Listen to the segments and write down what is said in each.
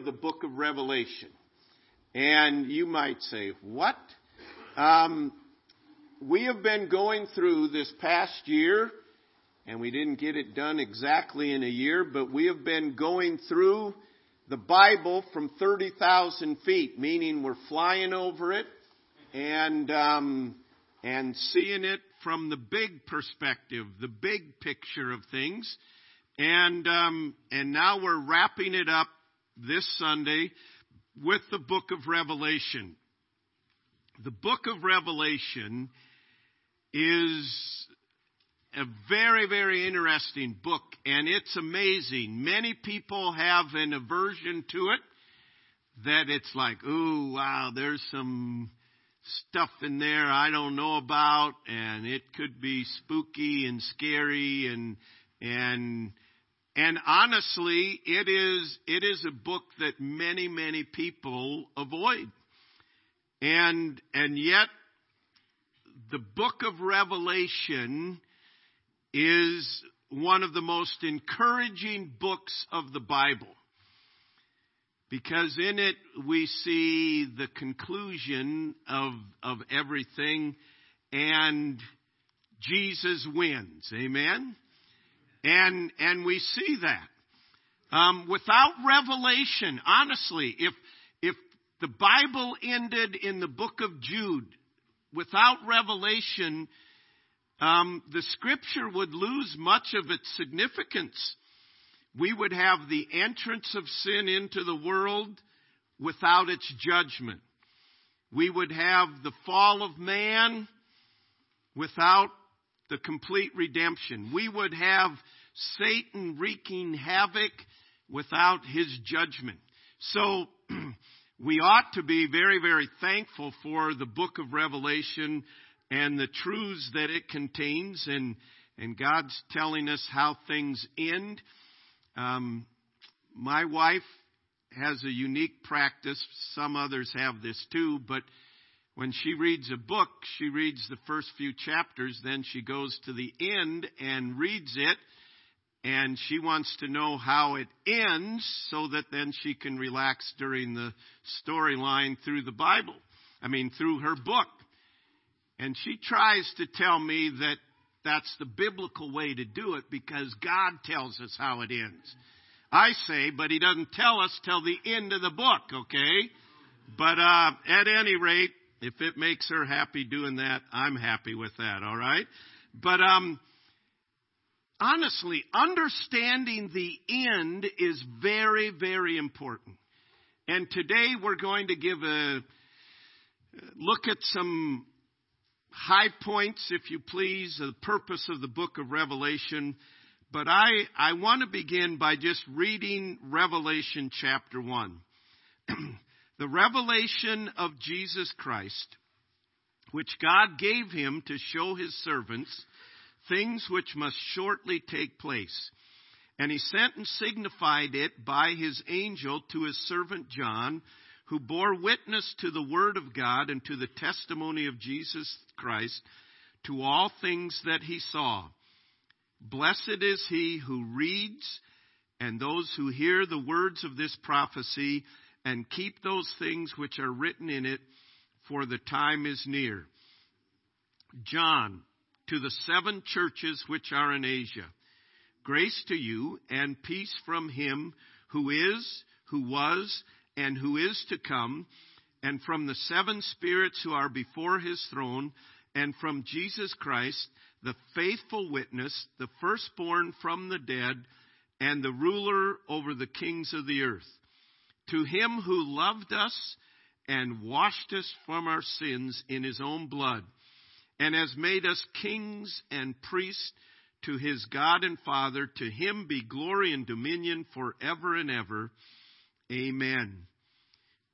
of the book of Revelation. And you might say, what? Um, we have been going through this past year, and we didn't get it done exactly in a year, but we have been going through the Bible from 30,000 feet, meaning we're flying over it and, um, and seeing it from the big perspective, the big picture of things. And, um, and now we're wrapping it up this Sunday with the book of Revelation. The book of Revelation is a very, very interesting book, and it's amazing. Many people have an aversion to it, that it's like, ooh, wow, there's some stuff in there I don't know about, and it could be spooky and scary and, and, and honestly, it is, it is a book that many, many people avoid. And, and yet, the book of Revelation is one of the most encouraging books of the Bible. Because in it we see the conclusion of, of everything and Jesus wins. Amen? And, and we see that. Um, without revelation, honestly, if, if the Bible ended in the book of Jude, without revelation, um, the scripture would lose much of its significance. We would have the entrance of sin into the world without its judgment. We would have the fall of man without the complete redemption. We would have Satan wreaking havoc without his judgment. So, we ought to be very, very thankful for the book of Revelation and the truths that it contains and, and God's telling us how things end. Um, my wife has a unique practice. Some others have this too, but when she reads a book, she reads the first few chapters, then she goes to the end and reads it, and she wants to know how it ends so that then she can relax during the storyline through the Bible. I mean, through her book. And she tries to tell me that that's the biblical way to do it because God tells us how it ends. I say, but he doesn't tell us till the end of the book, okay? But uh, at any rate, if it makes her happy doing that, I'm happy with that, all right? But um, honestly, understanding the end is very, very important. And today we're going to give a look at some high points, if you please, of the purpose of the book of Revelation. But I, I want to begin by just reading Revelation chapter 1. the revelation of Jesus Christ, which God gave him to show his servants things which must shortly take place. And he sent and signified it by his angel to his servant John, who bore witness to the word of God and to the testimony of Jesus Christ, to all things that he saw. Blessed is he who reads and those who hear the words of this prophecy and keep those things which are written in it, for the time is near. John, to the seven churches which are in Asia, grace to you and peace from him who is, who was, and who is to come, and from the seven spirits who are before his throne, and from Jesus Christ, the faithful witness, the firstborn from the dead, and the ruler over the kings of the earth. To him who loved us and washed us from our sins in his own blood, and has made us kings and priests to his God and Father, to him be glory and dominion forever and ever. Amen.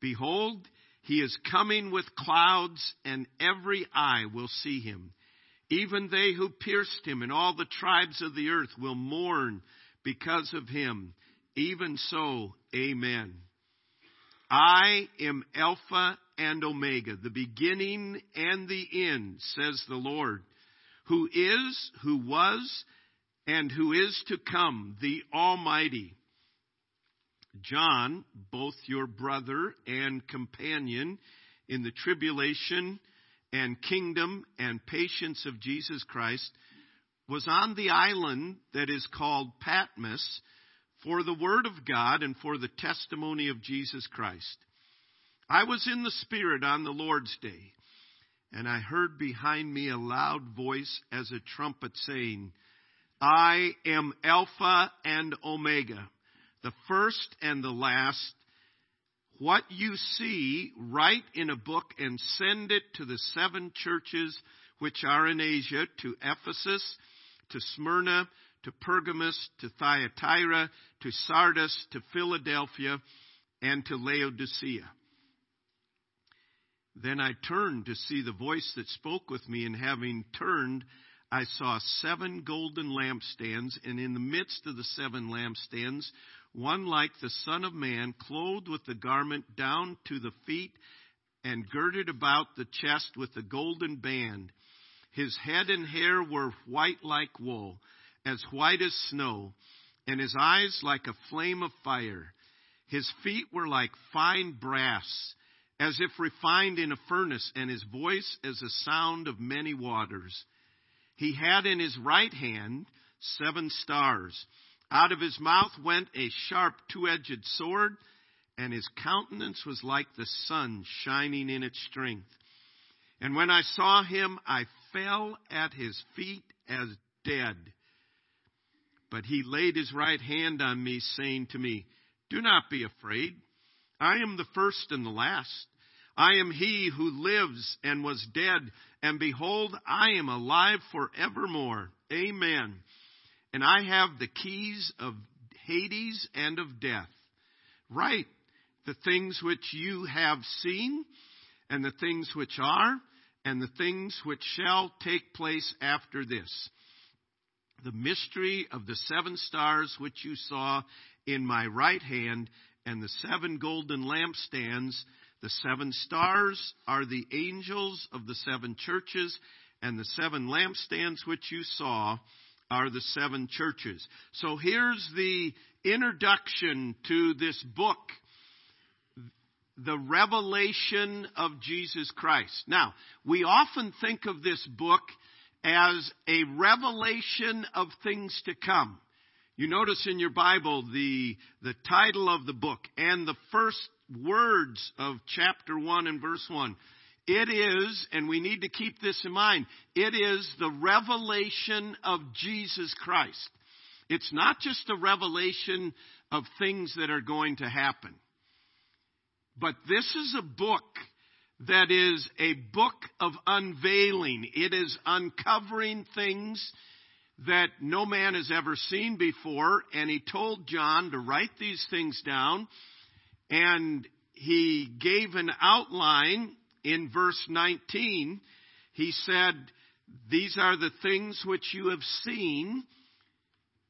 Behold, he is coming with clouds, and every eye will see him. Even they who pierced him, and all the tribes of the earth will mourn because of him. Even so, amen. I am Alpha and Omega, the beginning and the end, says the Lord, who is, who was, and who is to come, the Almighty. John, both your brother and companion in the tribulation and kingdom and patience of Jesus Christ, was on the island that is called Patmos for the word of God and for the testimony of Jesus Christ. I was in the Spirit on the Lord's day, and I heard behind me a loud voice as a trumpet saying, I am Alpha and Omega, the first and the last. What you see, write in a book and send it to the seven churches which are in Asia, to Ephesus, to Smyrna, to Pergamos, to Thyatira, to Sardis, to Philadelphia, and to Laodicea. Then I turned to see the voice that spoke with me, and having turned, I saw seven golden lampstands, and in the midst of the seven lampstands, one like the Son of Man, clothed with the garment down to the feet, and girded about the chest with a golden band. His head and hair were white like wool, as white as snow, and his eyes like a flame of fire. His feet were like fine brass as if refined in a furnace, and his voice as the sound of many waters. He had in his right hand seven stars. Out of his mouth went a sharp two edged sword, and his countenance was like the sun shining in its strength. And when I saw him, I fell at his feet as dead. But he laid his right hand on me, saying to me, Do not be afraid. I am the first and the last. I am he who lives and was dead, and behold, I am alive forevermore. Amen. And I have the keys of Hades and of death. Write the things which you have seen, and the things which are, and the things which shall take place after this. The mystery of the seven stars which you saw in my right hand and the seven golden lampstands. The seven stars are the angels of the seven churches, and the seven lampstands which you saw are the seven churches. So here's the introduction to this book, the revelation of Jesus Christ. Now, we often think of this book as a revelation of things to come. You notice in your Bible the, the title of the book and the first words of chapter 1 and verse 1. It is, and we need to keep this in mind, it is the revelation of Jesus Christ. It's not just a revelation of things that are going to happen. But this is a book that is a book of unveiling. It is uncovering things that no man has ever seen before, and he told John to write these things down, and he gave an outline in verse 19. He said, These are the things which you have seen,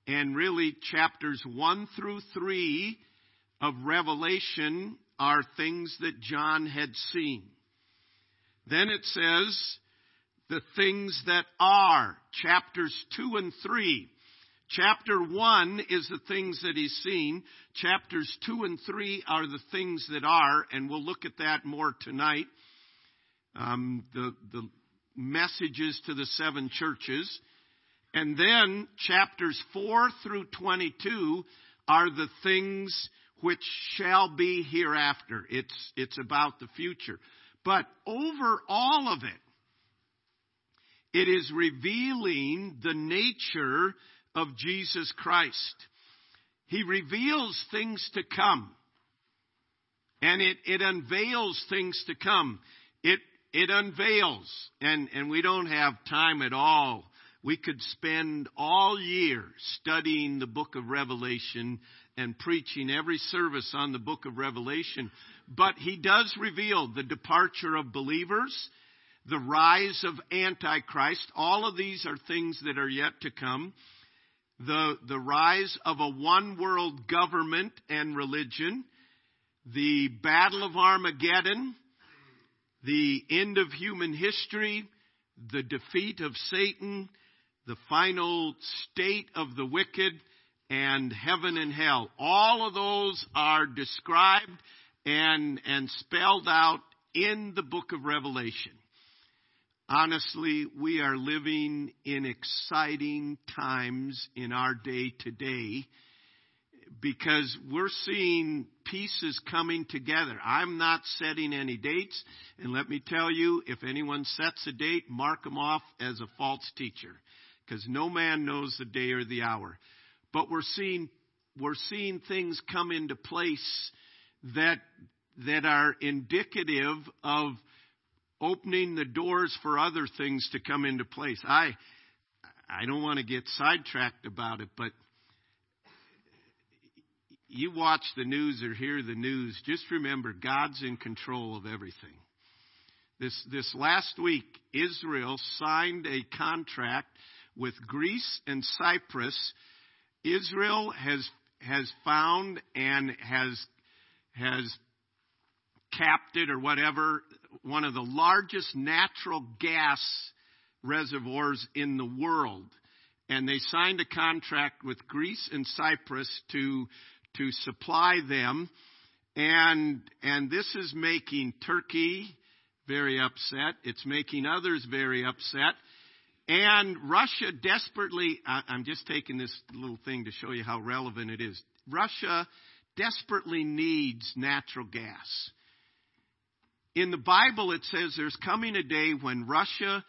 and really chapters 1 through 3 of Revelation are things that John had seen. Then it says, the things that are, chapters 2 and 3. Chapter 1 is the things that he's seen. Chapters 2 and 3 are the things that are, and we'll look at that more tonight. Um, the, the messages to the seven churches. And then chapters 4 through 22 are the things which shall be hereafter. It's, it's about the future. But over all of it, it is revealing the nature of Jesus Christ. He reveals things to come. And it, it unveils things to come. It, it unveils. And, and we don't have time at all. We could spend all year studying the book of Revelation and preaching every service on the book of Revelation. But he does reveal the departure of believers the rise of Antichrist. All of these are things that are yet to come. The, the rise of a one world government and religion. The battle of Armageddon. The end of human history. The defeat of Satan. The final state of the wicked. and heaven and hell. All of those are described and, and spelled out in the book of Revelation. Honestly, we are living in exciting times in our day today because we're seeing pieces coming together. I'm not setting any dates, and let me tell you, if anyone sets a date, mark them off as a false teacher because no man knows the day or the hour. But we're seeing we're seeing things come into place that that are indicative of opening the doors for other things to come into place. I I don't want to get sidetracked about it, but you watch the news or hear the news, just remember God's in control of everything. This this last week, Israel signed a contract with Greece and Cyprus. Israel has has found and has has captured or whatever one of the largest natural gas reservoirs in the world. And they signed a contract with Greece and Cyprus to, to supply them. And, and this is making Turkey very upset. It's making others very upset. And Russia desperately, I'm just taking this little thing to show you how relevant it is. Russia desperately needs natural gas. In the Bible, it says there's coming a day when Russia,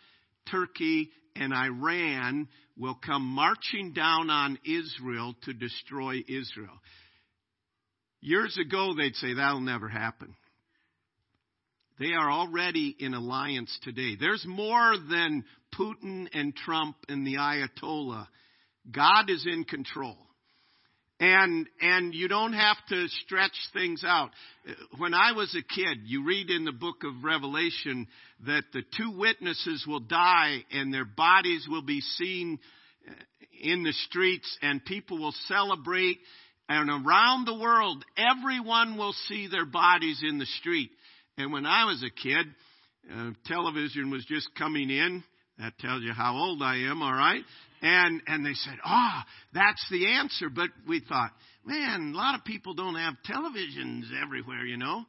Turkey, and Iran will come marching down on Israel to destroy Israel. Years ago, they'd say that'll never happen. They are already in alliance today. There's more than Putin and Trump and the Ayatollah. God is in control. And, and you don't have to stretch things out. When I was a kid, you read in the book of Revelation that the two witnesses will die and their bodies will be seen in the streets and people will celebrate and around the world everyone will see their bodies in the street. And when I was a kid, uh, television was just coming in. That tells you how old I am, all right? And, and they said, ah, oh, that's the answer. But we thought, man, a lot of people don't have televisions everywhere, you know.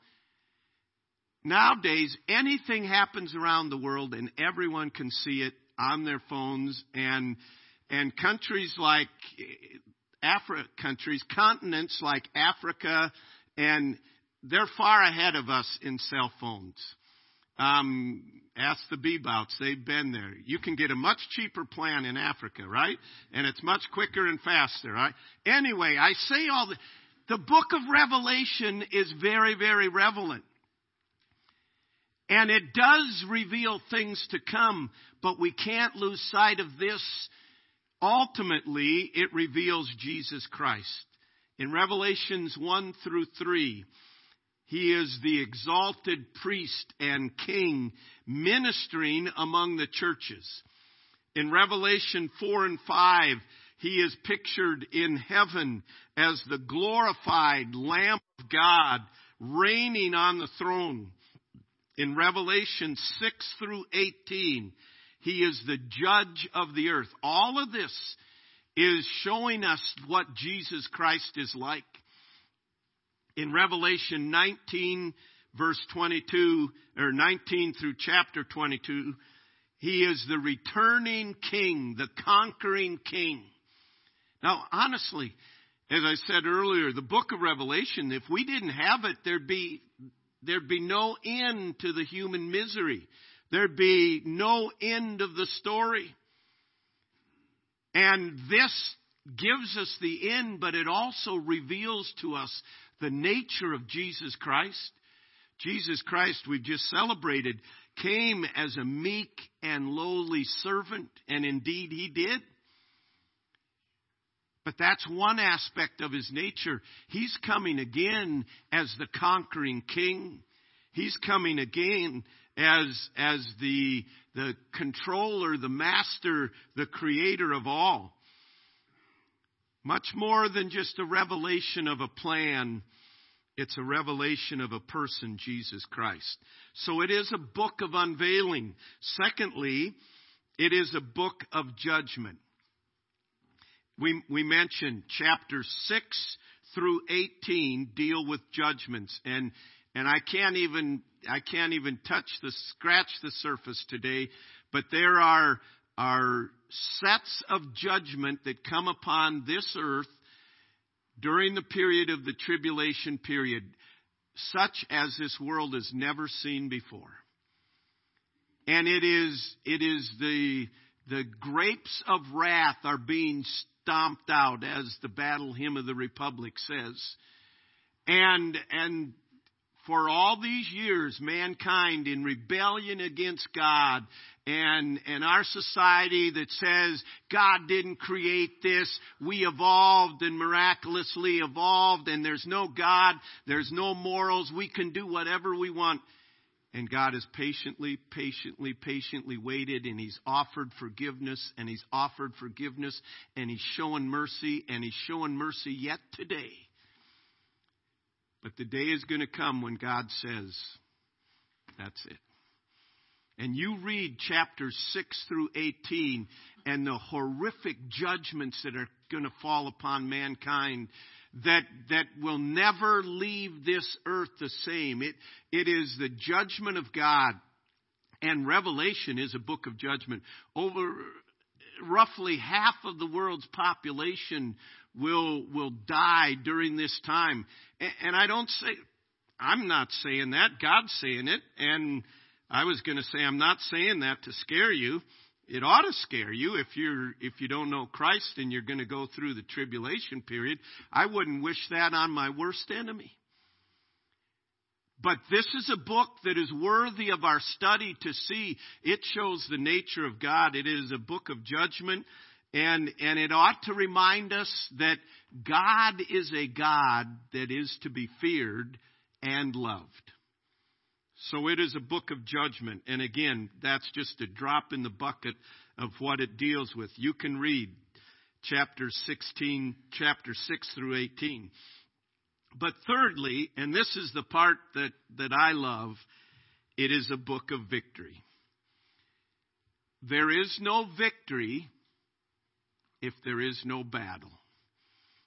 Nowadays, anything happens around the world and everyone can see it on their phones and, and countries like Africa, countries, continents like Africa and they're far ahead of us in cell phones. Um, ask the Bebouts. They've been there. You can get a much cheaper plan in Africa, right? And it's much quicker and faster, right? Anyway, I say all the, the book of Revelation is very, very relevant. And it does reveal things to come, but we can't lose sight of this. Ultimately, it reveals Jesus Christ. In Revelations 1 through 3, he is the exalted priest and king ministering among the churches. In Revelation 4 and 5, he is pictured in heaven as the glorified Lamb of God reigning on the throne. In Revelation 6 through 18, he is the judge of the earth. All of this is showing us what Jesus Christ is like in Revelation 19 verse 22 or 19 through chapter 22, he is the returning king, the conquering king. Now, honestly, as I said earlier, the book of Revelation, if we didn't have it, there'd be, there'd be no end to the human misery. There'd be no end of the story. And this gives us the end, but it also reveals to us the nature of Jesus Christ. Jesus Christ, we've just celebrated, came as a meek and lowly servant, and indeed he did. But that's one aspect of his nature. He's coming again as the conquering king. He's coming again as, as the, the controller, the master, the creator of all. Much more than just a revelation of a plan, it's a revelation of a person, Jesus Christ. So it is a book of unveiling. Secondly, it is a book of judgment. we, we mentioned chapter 6 through 18 deal with judgments. And, and I can't even, I can't even touch the, scratch the surface today, but there are, are sets of judgment that come upon this earth during the period of the tribulation period, such as this world has never seen before. And it is, it is the, the grapes of wrath are being stomped out, as the battle hymn of the Republic says. And, and for all these years, mankind in rebellion against God and, and our society that says God didn't create this, we evolved and miraculously evolved and there's no God, there's no morals, we can do whatever we want. And God has patiently, patiently, patiently waited and He's offered forgiveness and He's offered forgiveness and He's showing mercy and He's showing mercy yet today. But the day is going to come when God says, that's it. And you read chapters 6 through 18 and the horrific judgments that are going to fall upon mankind that, that will never leave this earth the same. It, it is the judgment of God. And Revelation is a book of judgment. Over roughly half of the world's population will, will die during this time. And, I don't say, I'm not saying that. God's saying it. And I was going to say, I'm not saying that to scare you it ought to scare you if you're if you don't know Christ and you're going to go through the tribulation period. I wouldn't wish that on my worst enemy. But this is a book that is worthy of our study to see. It shows the nature of God. It is a book of judgment and and it ought to remind us that God is a God that is to be feared and loved. So it is a book of judgment. And again, that's just a drop in the bucket of what it deals with. You can read chapter 16, chapter 6 through 18. But thirdly, and this is the part that, that I love, it is a book of victory. There is no victory if there is no battle.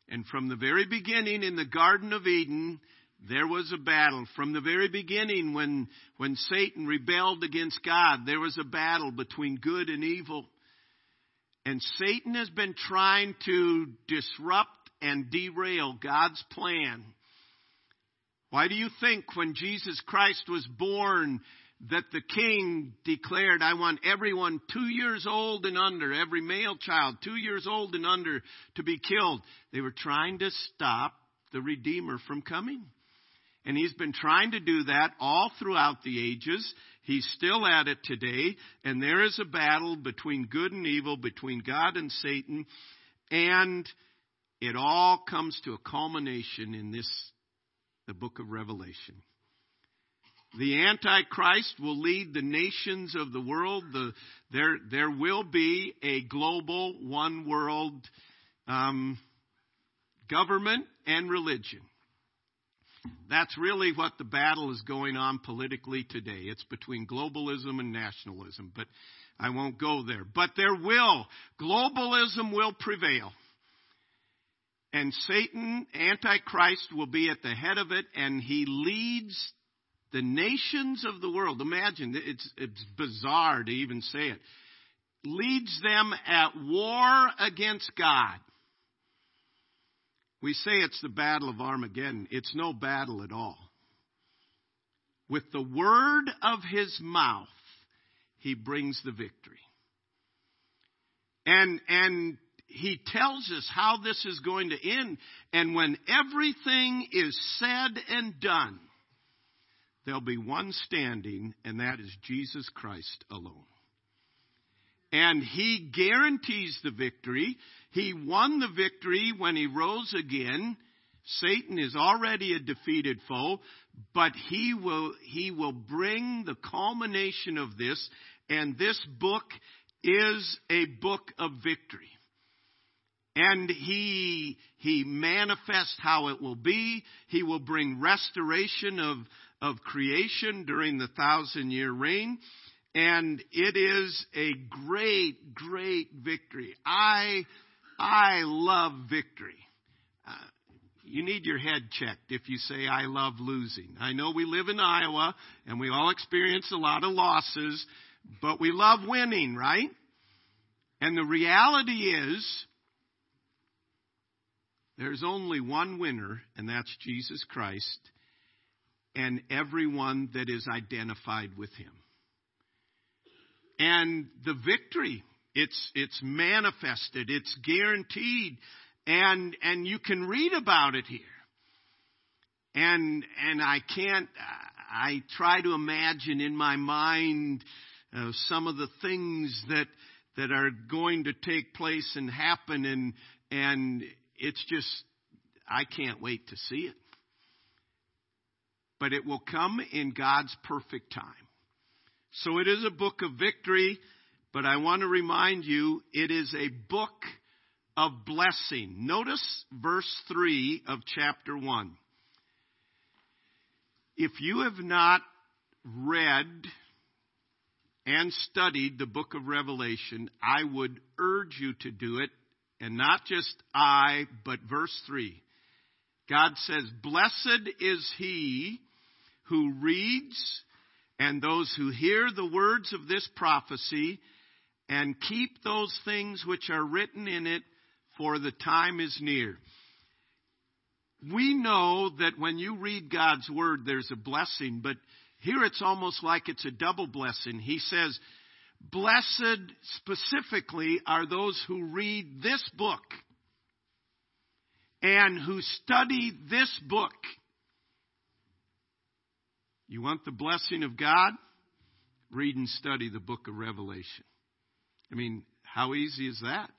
And from the very beginning in the Garden of Eden, there was a battle. From the very beginning, when, when Satan rebelled against God, there was a battle between good and evil. And Satan has been trying to disrupt and derail God's plan. Why do you think when Jesus Christ was born that the king declared, I want everyone two years old and under, every male child two years old and under to be killed? They were trying to stop the Redeemer from coming. And he's been trying to do that all throughout the ages. He's still at it today. And there is a battle between good and evil, between God and Satan. And it all comes to a culmination in this, the book of Revelation. The Antichrist will lead the nations of the world. The, there, there will be a global, one world um, government and religion. That's really what the battle is going on politically today. It's between globalism and nationalism, but I won't go there. But there will, globalism will prevail. And Satan, Antichrist, will be at the head of it, and he leads the nations of the world. Imagine, it's, it's bizarre to even say it. Leads them at war against God. We say it's the battle of Armageddon. It's no battle at all. With the word of his mouth, he brings the victory. And, and he tells us how this is going to end. And when everything is said and done, there'll be one standing, and that is Jesus Christ alone. And he guarantees the victory. He won the victory when he rose again. Satan is already a defeated foe, but he will, he will bring the culmination of this, and this book is a book of victory. And he, he manifests how it will be. He will bring restoration of, of creation during the thousand year reign. And it is a great, great victory. I, I love victory. Uh, you need your head checked if you say, I love losing. I know we live in Iowa and we all experience a lot of losses, but we love winning, right? And the reality is, there's only one winner, and that's Jesus Christ, and everyone that is identified with him. And the victory, it's, it's manifested, it's guaranteed, and, and you can read about it here. And, and I can't, I try to imagine in my mind uh, some of the things that, that are going to take place and happen and, and it's just, I can't wait to see it. But it will come in God's perfect time. So it is a book of victory, but I want to remind you it is a book of blessing. Notice verse 3 of chapter 1. If you have not read and studied the book of Revelation, I would urge you to do it. And not just I, but verse 3. God says, Blessed is he who reads and those who hear the words of this prophecy and keep those things which are written in it, for the time is near. We know that when you read God's word, there's a blessing, but here it's almost like it's a double blessing. He says, Blessed specifically are those who read this book and who study this book. You want the blessing of God? Read and study the book of Revelation. I mean, how easy is that?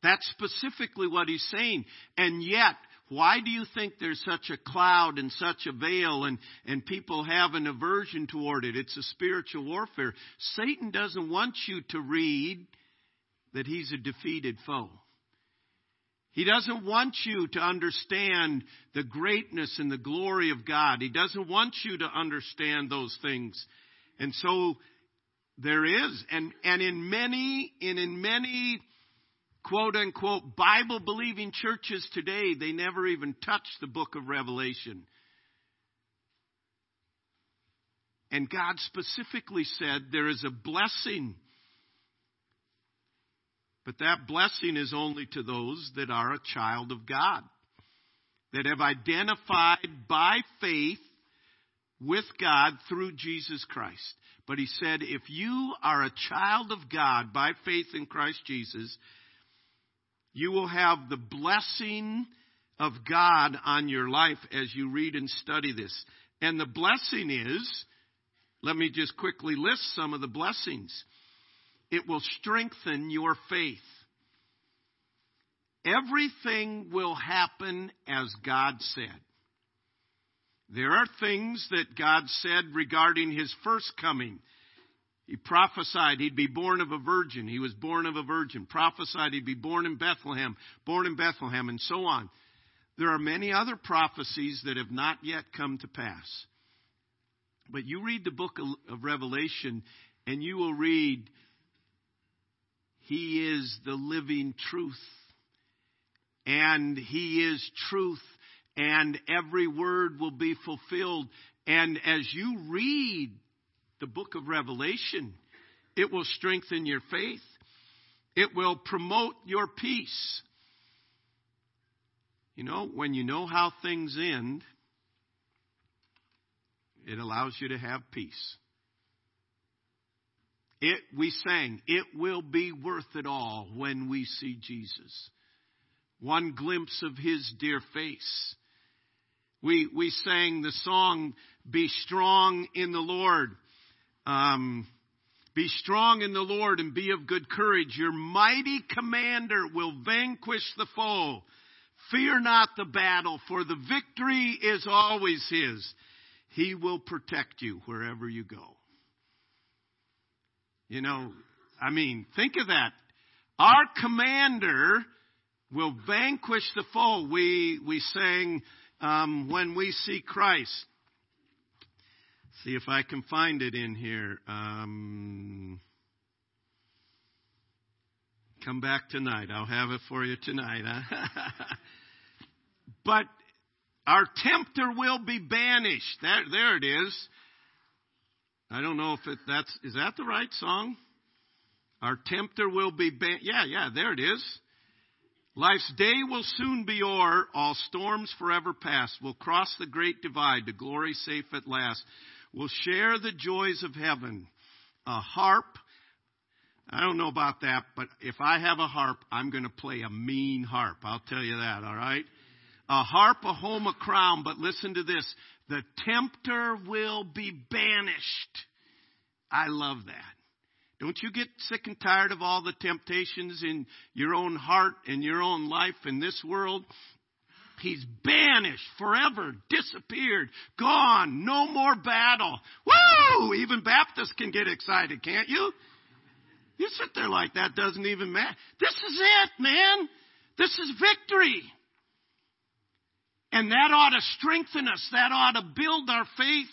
That's specifically what he's saying. And yet, why do you think there's such a cloud and such a veil and, and people have an aversion toward it? It's a spiritual warfare. Satan doesn't want you to read that he's a defeated foe. He doesn't want you to understand the greatness and the glory of God. He doesn't want you to understand those things. And so there is, and, and in many, and in many quote unquote Bible believing churches today, they never even touch the book of Revelation. And God specifically said there is a blessing. But that blessing is only to those that are a child of God, that have identified by faith with God through Jesus Christ. But he said, if you are a child of God by faith in Christ Jesus, you will have the blessing of God on your life as you read and study this. And the blessing is, let me just quickly list some of the blessings. It will strengthen your faith. Everything will happen as God said. There are things that God said regarding His first coming he prophesied he'd be born of a virgin. He was born of a virgin. Prophesied he'd be born in Bethlehem, born in Bethlehem, and so on. There are many other prophecies that have not yet come to pass. But you read the book of Revelation and you will read, He is the living truth. And He is truth. And every word will be fulfilled. And as you read the book of Revelation. It will strengthen your faith. It will promote your peace. You know, when you know how things end, it allows you to have peace. It, we sang, it will be worth it all when we see Jesus. One glimpse of his dear face. We, we sang the song, Be Strong in the Lord. Um, be strong in the Lord and be of good courage. Your mighty commander will vanquish the foe. Fear not the battle, for the victory is always his. He will protect you wherever you go. You know, I mean, think of that. Our commander will vanquish the foe. We, we sang, um, when we see Christ. See if I can find it in here. Um, Come back tonight. I'll have it for you tonight. Huh? but our tempter will be banished. There, there it is. I don't know if it, that's is that the right song. Our tempter will be banished. Yeah, yeah, there it is. Life's day will soon be o'er, all storms forever past. We'll cross the great divide to glory safe at last. We'll share the joys of heaven. A harp. I don't know about that, but if I have a harp, I'm going to play a mean harp. I'll tell you that, all right? A harp, a home, a crown, but listen to this. The tempter will be banished. I love that. Don't you get sick and tired of all the temptations in your own heart and your own life in this world? He's banished forever, disappeared, gone, no more battle. Woo! Even Baptists can get excited, can't you? You sit there like that doesn't even matter. This is it, man. This is victory. And that ought to strengthen us. That ought to build our faith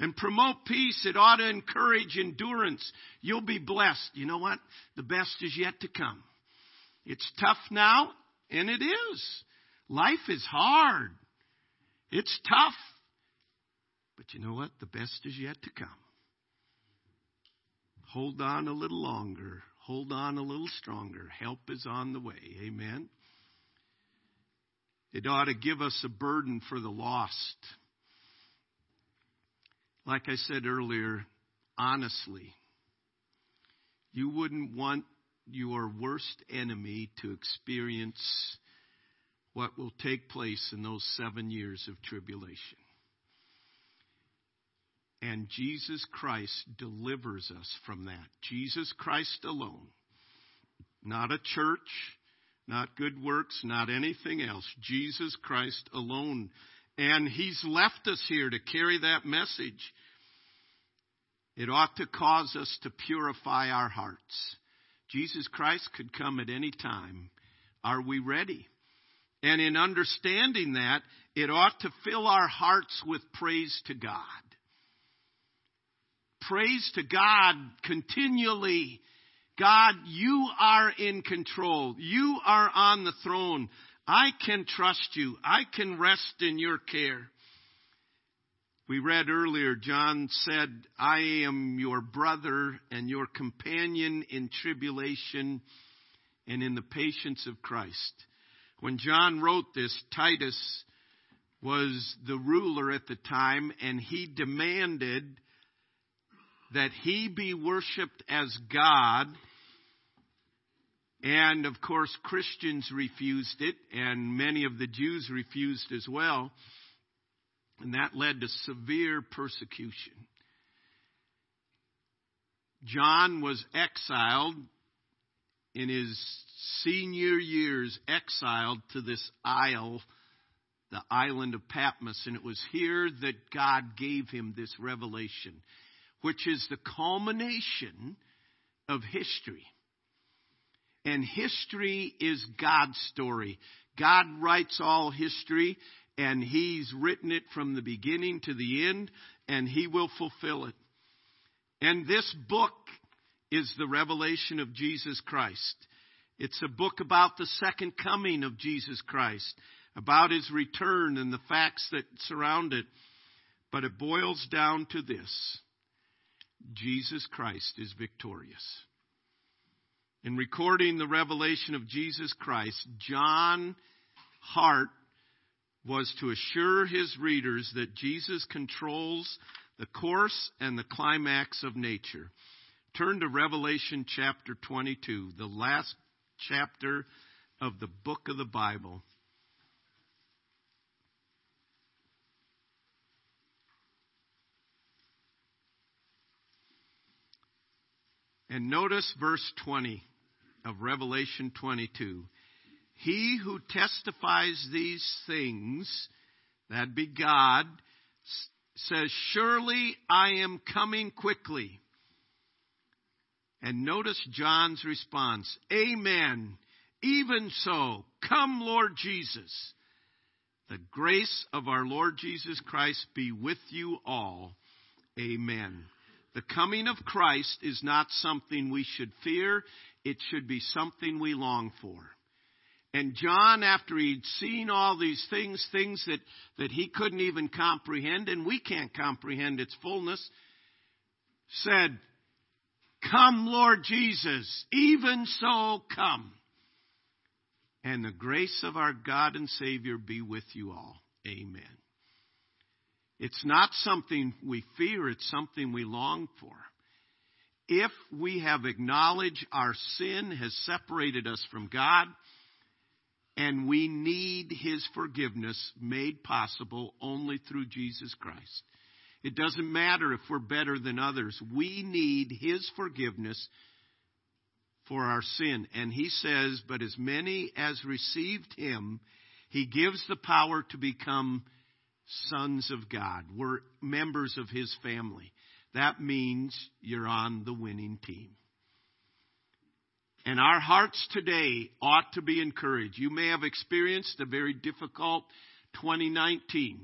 and promote peace. It ought to encourage endurance. You'll be blessed. You know what? The best is yet to come. It's tough now, and it is. Life is hard. It's tough. But you know what? The best is yet to come. Hold on a little longer. Hold on a little stronger. Help is on the way. Amen. It ought to give us a burden for the lost. Like I said earlier, honestly, you wouldn't want your worst enemy to experience what will take place in those seven years of tribulation. And Jesus Christ delivers us from that. Jesus Christ alone. Not a church, not good works, not anything else. Jesus Christ alone and He's left us here to carry that message. It ought to cause us to purify our hearts. Jesus Christ could come at any time. Are we ready? And in understanding that, it ought to fill our hearts with praise to God. Praise to God continually. God, you are in control. You are on the throne. I can trust you. I can rest in your care. We read earlier, John said, I am your brother and your companion in tribulation and in the patience of Christ. When John wrote this, Titus was the ruler at the time and he demanded that he be worshiped as God and of course, Christians refused it, and many of the Jews refused as well. And that led to severe persecution. John was exiled in his senior years, exiled to this isle, the island of Patmos. And it was here that God gave him this revelation, which is the culmination of history. And history is God's story. God writes all history, and He's written it from the beginning to the end, and He will fulfill it. And this book is the revelation of Jesus Christ. It's a book about the second coming of Jesus Christ, about His return and the facts that surround it. But it boils down to this Jesus Christ is victorious. In recording the revelation of Jesus Christ, John Hart was to assure his readers that Jesus controls the course and the climax of nature. Turn to Revelation chapter 22, the last chapter of the book of the Bible. And notice verse 20 of Revelation 22. He who testifies these things, that be God, says, Surely I am coming quickly. And notice John's response Amen. Even so, come, Lord Jesus. The grace of our Lord Jesus Christ be with you all. Amen. The coming of Christ is not something we should fear. it should be something we long for. And John, after he'd seen all these things, things that, that he couldn't even comprehend, and we can't comprehend its fullness, said, Come, Lord Jesus, even so come. And the grace of our God and Savior be with you all. Amen. It's not something we fear, it's something we long for. If we have acknowledged our sin has separated us from God, and we need His forgiveness made possible only through Jesus Christ. It doesn't matter if we're better than others. We need His forgiveness for our sin. And He says, But as many as received Him, He gives the power to become sons of God. We're members of His family. That means you're on the winning team. And our hearts today ought to be encouraged. You may have experienced a very difficult 2019,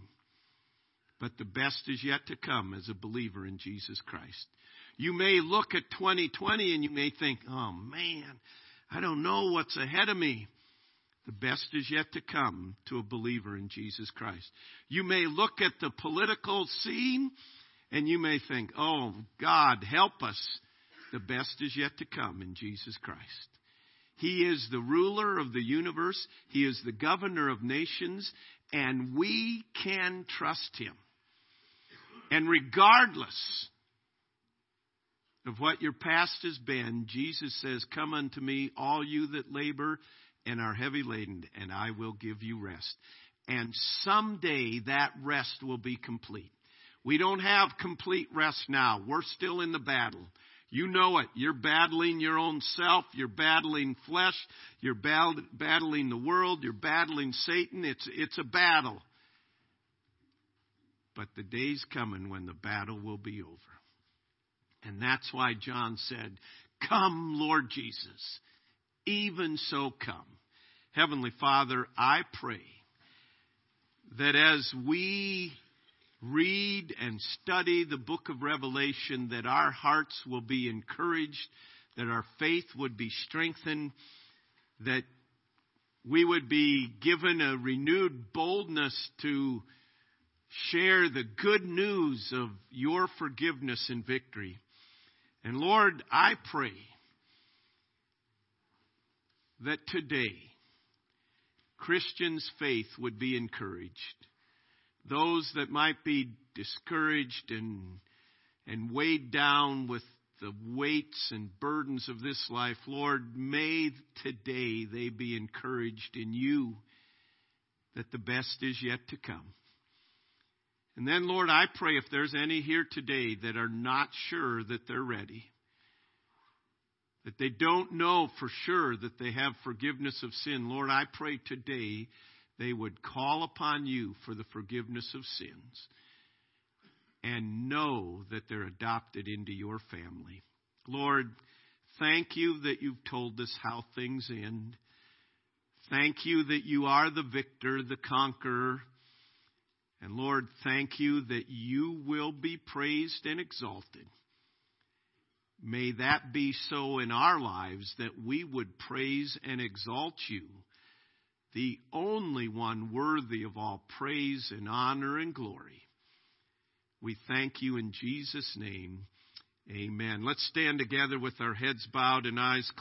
but the best is yet to come as a believer in Jesus Christ. You may look at 2020 and you may think, oh man, I don't know what's ahead of me. The best is yet to come to a believer in Jesus Christ. You may look at the political scene and you may think, oh God, help us. The best is yet to come in Jesus Christ. He is the ruler of the universe. He is the governor of nations, and we can trust him. And regardless of what your past has been, Jesus says, Come unto me, all you that labor and are heavy laden, and I will give you rest. And someday that rest will be complete. We don't have complete rest now. We're still in the battle. You know it. You're battling your own self. You're battling flesh. You're battling the world. You're battling Satan. It's, it's a battle. But the day's coming when the battle will be over. And that's why John said, Come, Lord Jesus. Even so come. Heavenly Father, I pray that as we read and study the book of Revelation, that our hearts will be encouraged, that our faith would be strengthened, that we would be given a renewed boldness to share the good news of your forgiveness and victory. And Lord, I pray that today Christians' faith would be encouraged those that might be discouraged and, and weighed down with the weights and burdens of this life, Lord, may today they be encouraged in you that the best is yet to come. And then, Lord, I pray if there's any here today that are not sure that they're ready, that they don't know for sure that they have forgiveness of sin, Lord, I pray today they would call upon you for the forgiveness of sins and know that they're adopted into your family. Lord, thank you that you've told us how things end. Thank you that you are the victor, the conqueror. And Lord, thank you that you will be praised and exalted. May that be so in our lives that we would praise and exalt you the only one worthy of all praise and honor and glory. We thank you in Jesus' name. Amen. Let's stand together with our heads bowed and eyes closed.